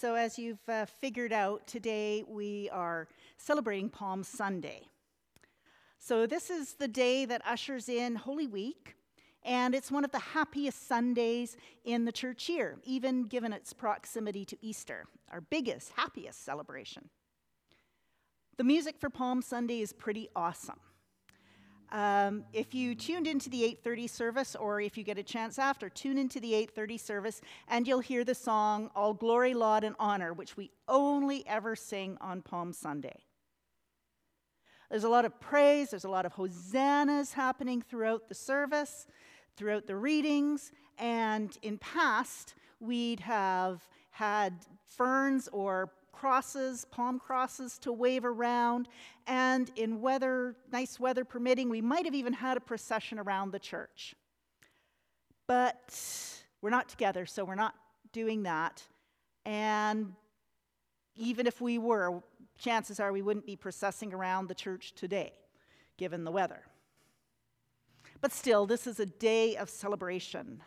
So, as you've uh, figured out, today we are celebrating Palm Sunday. So, this is the day that ushers in Holy Week, and it's one of the happiest Sundays in the church year, even given its proximity to Easter, our biggest, happiest celebration. The music for Palm Sunday is pretty awesome. Um, if you tuned into the 8:30 service, or if you get a chance after, tune into the 8:30 service, and you'll hear the song "All Glory, Laud, and Honor," which we only ever sing on Palm Sunday. There's a lot of praise. There's a lot of hosannas happening throughout the service, throughout the readings, and in past we'd have had ferns or crosses, palm crosses to wave around, and in weather, nice weather permitting, we might have even had a procession around the church. But we're not together, so we're not doing that. And even if we were, chances are we wouldn't be processing around the church today, given the weather. But still, this is a day of celebration.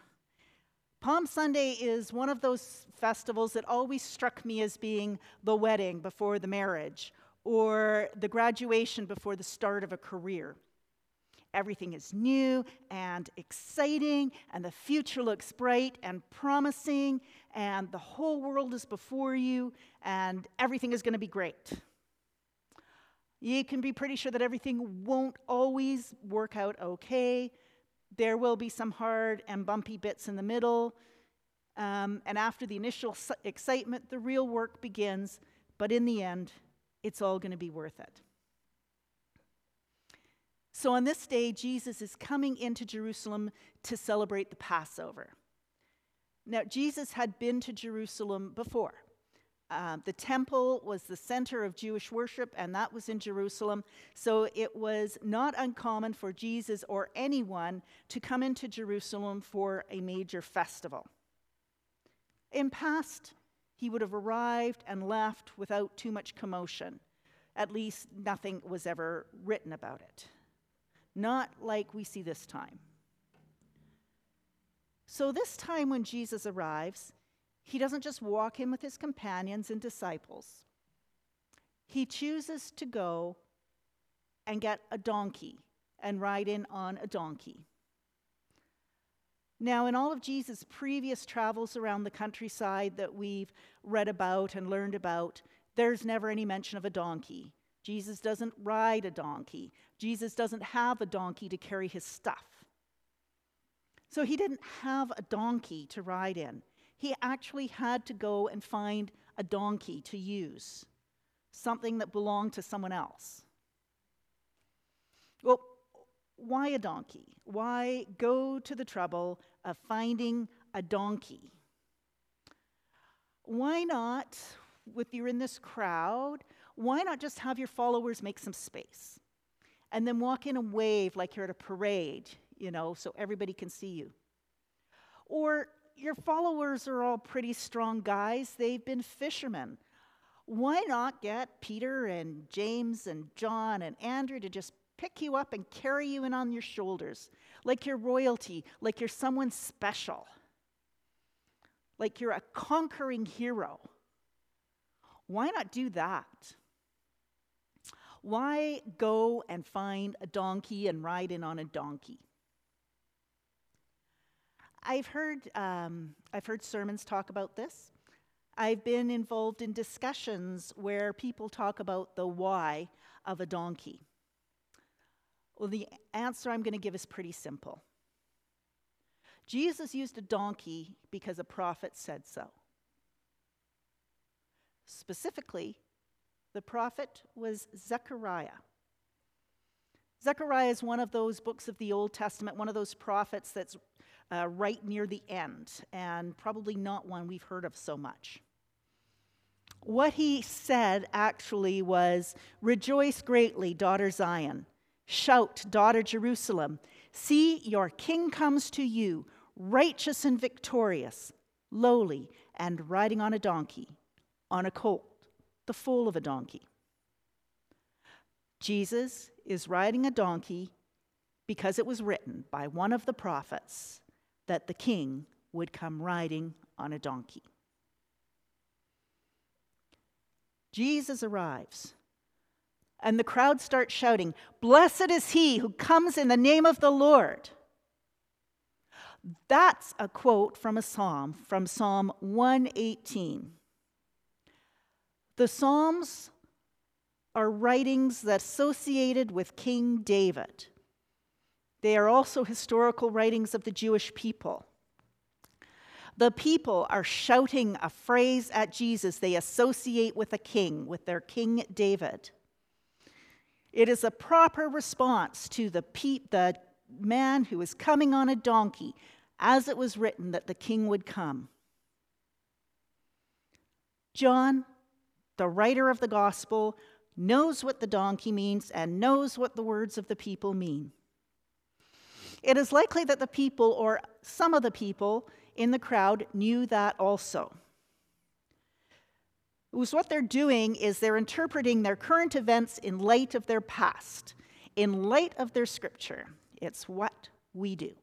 Palm Sunday is one of those festivals that always struck me as being the wedding before the marriage or the graduation before the start of a career. Everything is new and exciting, and the future looks bright and promising, and the whole world is before you, and everything is going to be great. You can be pretty sure that everything won't always work out okay. There will be some hard and bumpy bits in the middle. Um, and after the initial excitement, the real work begins. But in the end, it's all going to be worth it. So on this day, Jesus is coming into Jerusalem to celebrate the Passover. Now, Jesus had been to Jerusalem before. Uh, the temple was the center of Jewish worship, and that was in Jerusalem. So it was not uncommon for Jesus or anyone to come into Jerusalem for a major festival. In past, he would have arrived and left without too much commotion. At least nothing was ever written about it. Not like we see this time. So, this time when Jesus arrives, he doesn't just walk in with his companions and disciples. He chooses to go and get a donkey and ride in on a donkey. Now, in all of Jesus' previous travels around the countryside that we've read about and learned about, there's never any mention of a donkey. Jesus doesn't ride a donkey. Jesus doesn't have a donkey to carry his stuff. So he didn't have a donkey to ride in he actually had to go and find a donkey to use, something that belonged to someone else. Well, why a donkey? Why go to the trouble of finding a donkey? Why not, if you're in this crowd, why not just have your followers make some space and then walk in a wave like you're at a parade, you know, so everybody can see you? Or your followers are all pretty strong guys. They've been fishermen. Why not get Peter and James and John and Andrew to just pick you up and carry you in on your shoulders like you're royalty, like you're someone special, like you're a conquering hero? Why not do that? Why go and find a donkey and ride in on a donkey? I've heard, um, I've heard sermons talk about this. I've been involved in discussions where people talk about the why of a donkey. Well, the answer I'm going to give is pretty simple. Jesus used a donkey because a prophet said so. Specifically, the prophet was Zechariah. Zechariah is one of those books of the Old Testament, one of those prophets that's uh, right near the end, and probably not one we've heard of so much. What he said actually was Rejoice greatly, daughter Zion. Shout, daughter Jerusalem. See, your king comes to you, righteous and victorious, lowly, and riding on a donkey, on a colt, the foal of a donkey. Jesus is riding a donkey because it was written by one of the prophets that the king would come riding on a donkey. Jesus arrives. And the crowd starts shouting, Blessed is he who comes in the name of the Lord. That's a quote from a psalm, from Psalm 118. The Psalms are writings that associated with King David. They are also historical writings of the Jewish people. The people are shouting a phrase at Jesus they associate with a king, with their King David. It is a proper response to the, pe- the man who is coming on a donkey, as it was written that the king would come. John, the writer of the gospel, knows what the donkey means and knows what the words of the people mean. It is likely that the people, or some of the people in the crowd, knew that also. It was what they're doing is they're interpreting their current events in light of their past, in light of their scripture. It's what we do.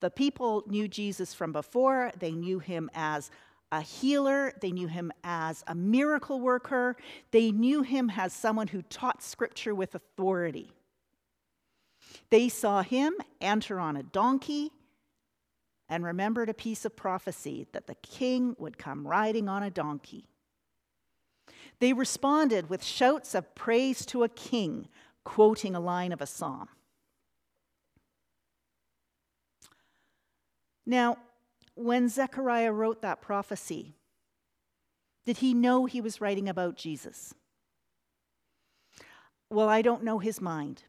The people knew Jesus from before, they knew him as a healer, they knew him as a miracle worker, they knew him as someone who taught scripture with authority. They saw him enter on a donkey and remembered a piece of prophecy that the king would come riding on a donkey. They responded with shouts of praise to a king, quoting a line of a psalm. Now, when Zechariah wrote that prophecy, did he know he was writing about Jesus? Well, I don't know his mind,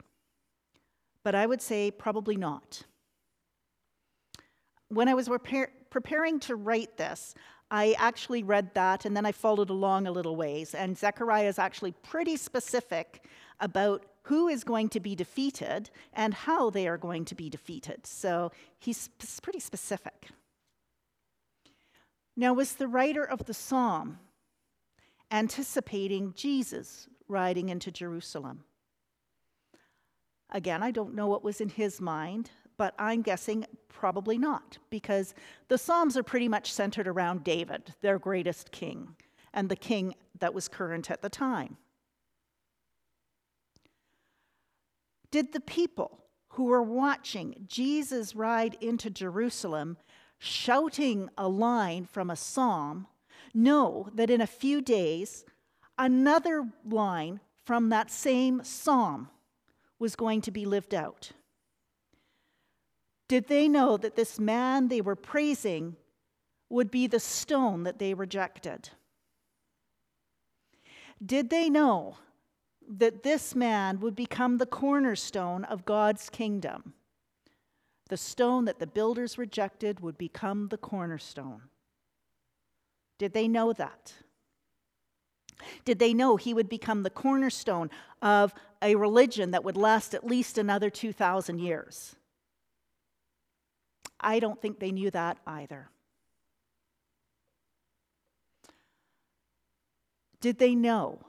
but I would say probably not. When I was preparing to write this, I actually read that and then I followed along a little ways. And Zechariah is actually pretty specific about who is going to be defeated and how they are going to be defeated. So he's pretty specific. Now, was the writer of the psalm anticipating Jesus riding into Jerusalem? Again, I don't know what was in his mind, but I'm guessing probably not, because the Psalms are pretty much centered around David, their greatest king, and the king that was current at the time. Did the people who were watching Jesus ride into Jerusalem shouting a line from a psalm, know that in a few days, another line from that same psalm was going to be lived out. Did they know that this man they were praising would be the stone that they rejected? Did they know that this man would become the cornerstone of God's kingdom? The stone that the builders rejected would become the cornerstone. Did they know that? Did they know he would become the cornerstone of a religion that would last at least another 2,000 years? I don't think they knew that either. Did they know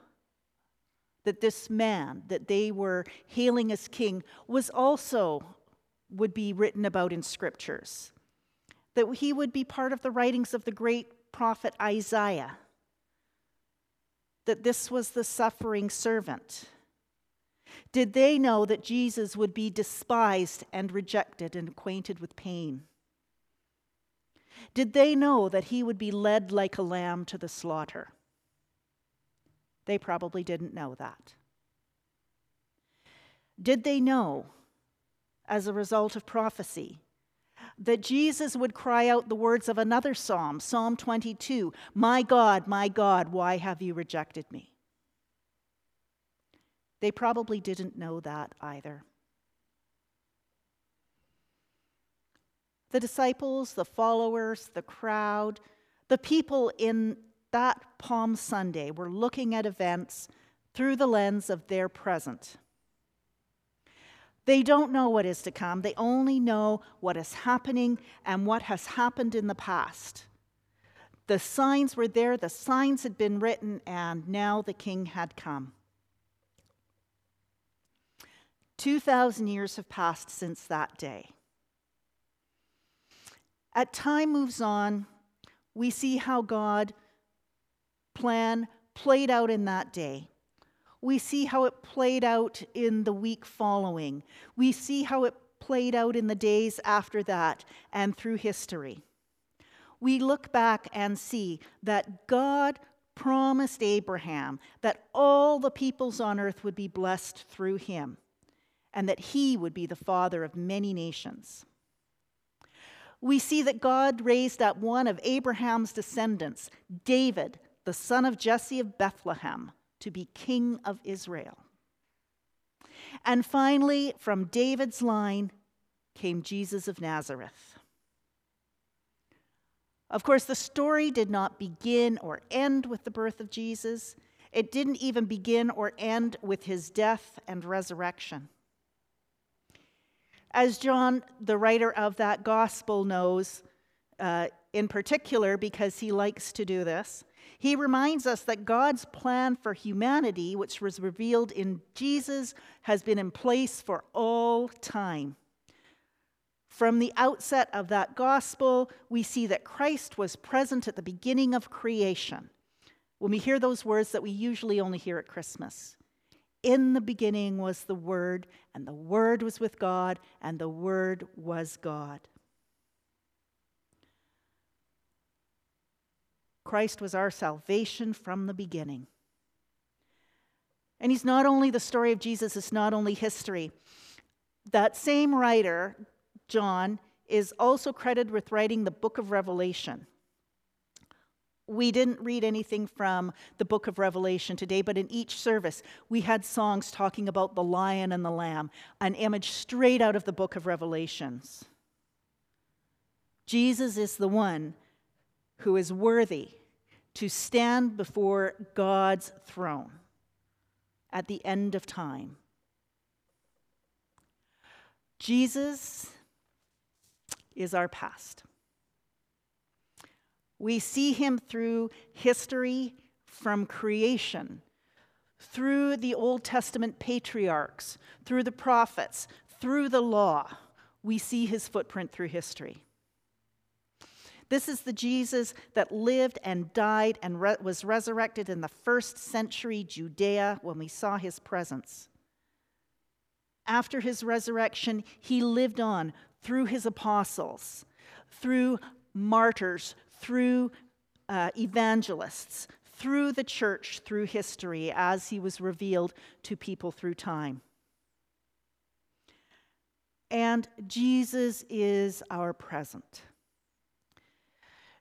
that this man that they were hailing as king was also would be written about in scriptures, that he would be part of the writings of the great prophet Isaiah, that this was the suffering servant. Did they know that Jesus would be despised and rejected and acquainted with pain? Did they know that he would be led like a lamb to the slaughter? They probably didn't know that. Did they know as a result of prophecy. That Jesus would cry out the words of another psalm, Psalm 22 My God, my God, why have you rejected me? They probably didn't know that either. The disciples, the followers, the crowd, the people in that Palm Sunday were looking at events through the lens of their present. They don't know what is to come. They only know what is happening and what has happened in the past. The signs were there, the signs had been written, and now the king had come. 2,000 years have passed since that day. As time moves on, we see how God plan played out in that day. We see how it played out in the week following. We see how it played out in the days after that and through history. We look back and see that God promised Abraham that all the peoples on earth would be blessed through him and that he would be the father of many nations. We see that God raised up one of Abraham's descendants, David, the son of Jesse of Bethlehem, to be king of Israel. And finally, from David's line came Jesus of Nazareth. Of course, the story did not begin or end with the birth of Jesus. It didn't even begin or end with his death and resurrection. As John, the writer of that gospel, knows, uh, in particular because he likes to do this, he reminds us that God's plan for humanity, which was revealed in Jesus, has been in place for all time. From the outset of that gospel, we see that Christ was present at the beginning of creation. When we hear those words that we usually only hear at Christmas, in the beginning was the Word, and the Word was with God, and the Word was God. Christ was our salvation from the beginning. And he's not only the story of Jesus, it's not only history. That same writer, John, is also credited with writing the book of Revelation. We didn't read anything from the book of Revelation today, but in each service, we had songs talking about the lion and the lamb, an image straight out of the book of Revelations. Jesus is the one who is worthy to stand before God's throne at the end of time. Jesus is our past. We see him through history from creation, through the Old Testament patriarchs, through the prophets, through the law. We see his footprint through history. This is the Jesus that lived and died and re- was resurrected in the first century Judea when we saw his presence. After his resurrection, he lived on through his apostles, through martyrs, through uh, evangelists, through the church, through history, as he was revealed to people through time. And Jesus is our present.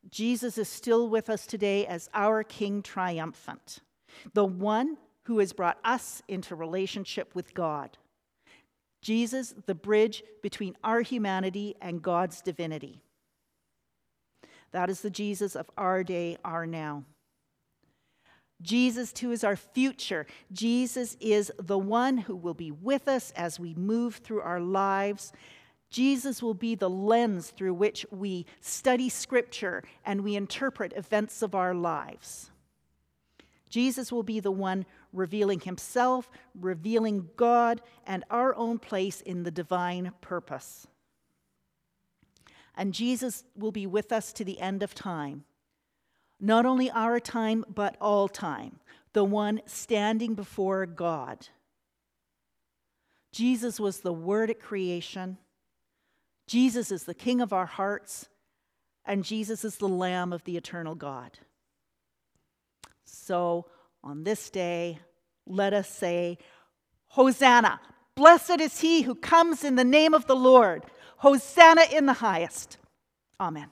Jesus is still with us today as our King triumphant, the one who has brought us into relationship with God. Jesus, the bridge between our humanity and God's divinity. That is the Jesus of our day, our now. Jesus, too, is our future. Jesus is the one who will be with us as we move through our lives. Jesus will be the lens through which we study Scripture and we interpret events of our lives. Jesus will be the one revealing himself, revealing God, and our own place in the divine purpose. And Jesus will be with us to the end of time. Not only our time, but all time, the one standing before God. Jesus was the Word at creation. Jesus is the King of our hearts. And Jesus is the Lamb of the eternal God. So on this day, let us say, Hosanna! Blessed is he who comes in the name of the Lord. Hosanna in the highest. Amen.